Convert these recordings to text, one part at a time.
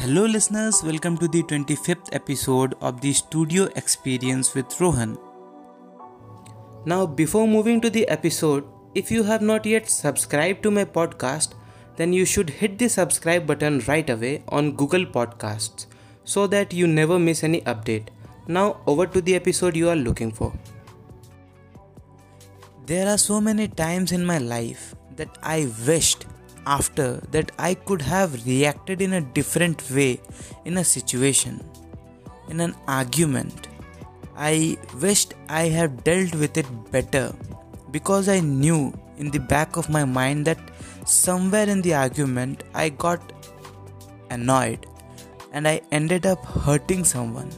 Hello, listeners, welcome to the 25th episode of the Studio Experience with Rohan. Now, before moving to the episode, if you have not yet subscribed to my podcast, then you should hit the subscribe button right away on Google Podcasts so that you never miss any update. Now, over to the episode you are looking for. There are so many times in my life that I wished after that I could have reacted in a different way in a situation, in an argument. I wished I had dealt with it better because I knew in the back of my mind that somewhere in the argument I got annoyed and I ended up hurting someone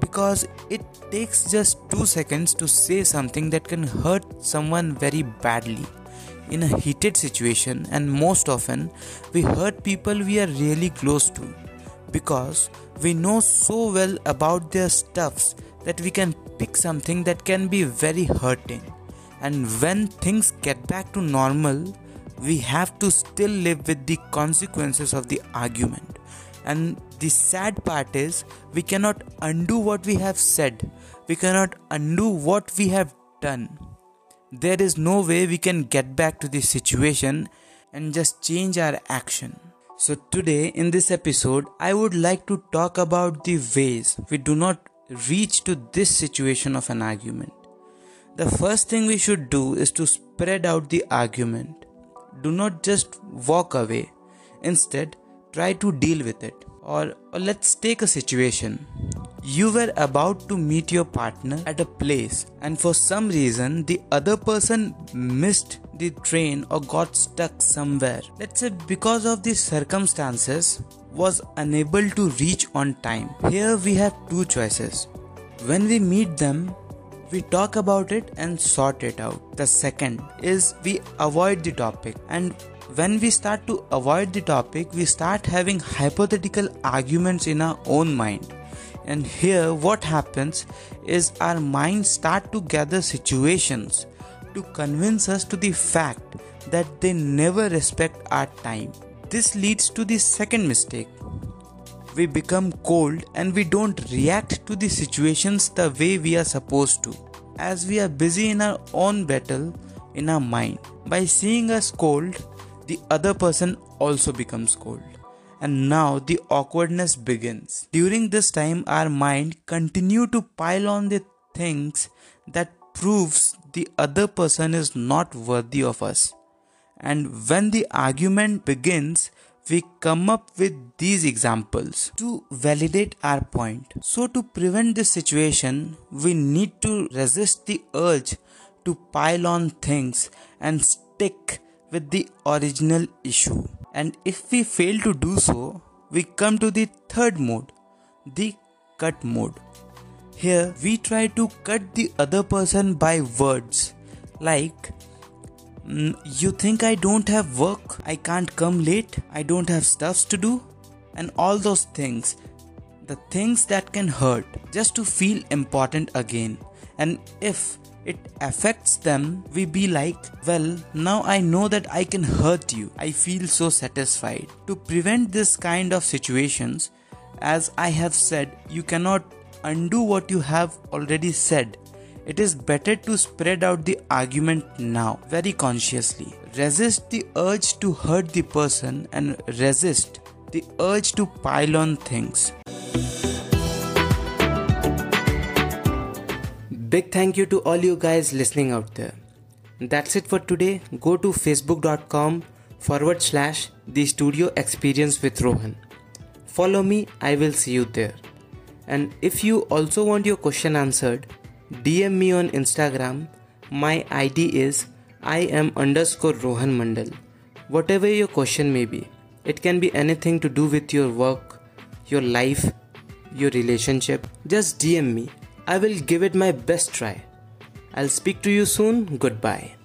because it takes just 2 seconds to say something that can hurt someone very badly in a heated situation and most often we hurt people we are really close to. Because we know so well about their stuffs that we can pick something that can be very hurting. And when things get back to normal we have to still live with the consequences of the argument. And the sad part is we cannot undo what we have said. We cannot undo what we have done there is no way we can get back to the situation and just change our action. So, today in this episode, I would like to talk about the ways we do not reach to this situation of an argument. The first thing we should do is to spread out the argument. Do not just walk away, instead, try to deal with it. Or, or let's take a situation you were about to meet your partner at a place, and for some reason, the other person missed the train or got stuck somewhere. Let's say because of the circumstances, was unable to reach on time. Here we have two choices. When we meet them, we talk about it and sort it out. The second is we avoid the topic and when we start to avoid the topic, we start having hypothetical arguments in our own mind. And here what happens is our minds start to gather situations to convince us to the fact that they never respect our time. This leads to the second mistake. We become cold and we don't react to the situations the way we are supposed to. As we are busy in our own battle in our mind by seeing us cold the other person also becomes cold and now the awkwardness begins. During this time our mind continue to pile on the things that proves the other person is not worthy of us. And when the argument begins, we come up with these examples to validate our point. So, to prevent this situation, we need to resist the urge to pile on things and stick with the original issue. And if we fail to do so, we come to the third mode, the cut mode. Here we try to cut the other person by words like mm, you think I don't have work, I can't come late, I don't have stuffs to do, and all those things. The things that can hurt just to feel important again. And if it affects them, we be like, well, now I know that I can hurt you. I feel so satisfied. To prevent this kind of situations, as I have said, you cannot undo what you have already said. It is better to spread out the argument now, very consciously. Resist the urge to hurt the person and resist the urge to pile on things. Big thank you to all you guys listening out there. That's it for today. Go to facebook.com forward slash the studio experience with Rohan. Follow me, I will see you there. And if you also want your question answered, DM me on Instagram. My ID is I am underscore Rohan Mandal. Whatever your question may be, it can be anything to do with your work, your life, your relationship. Just DM me I will give it my best try. I'll speak to you soon. Goodbye.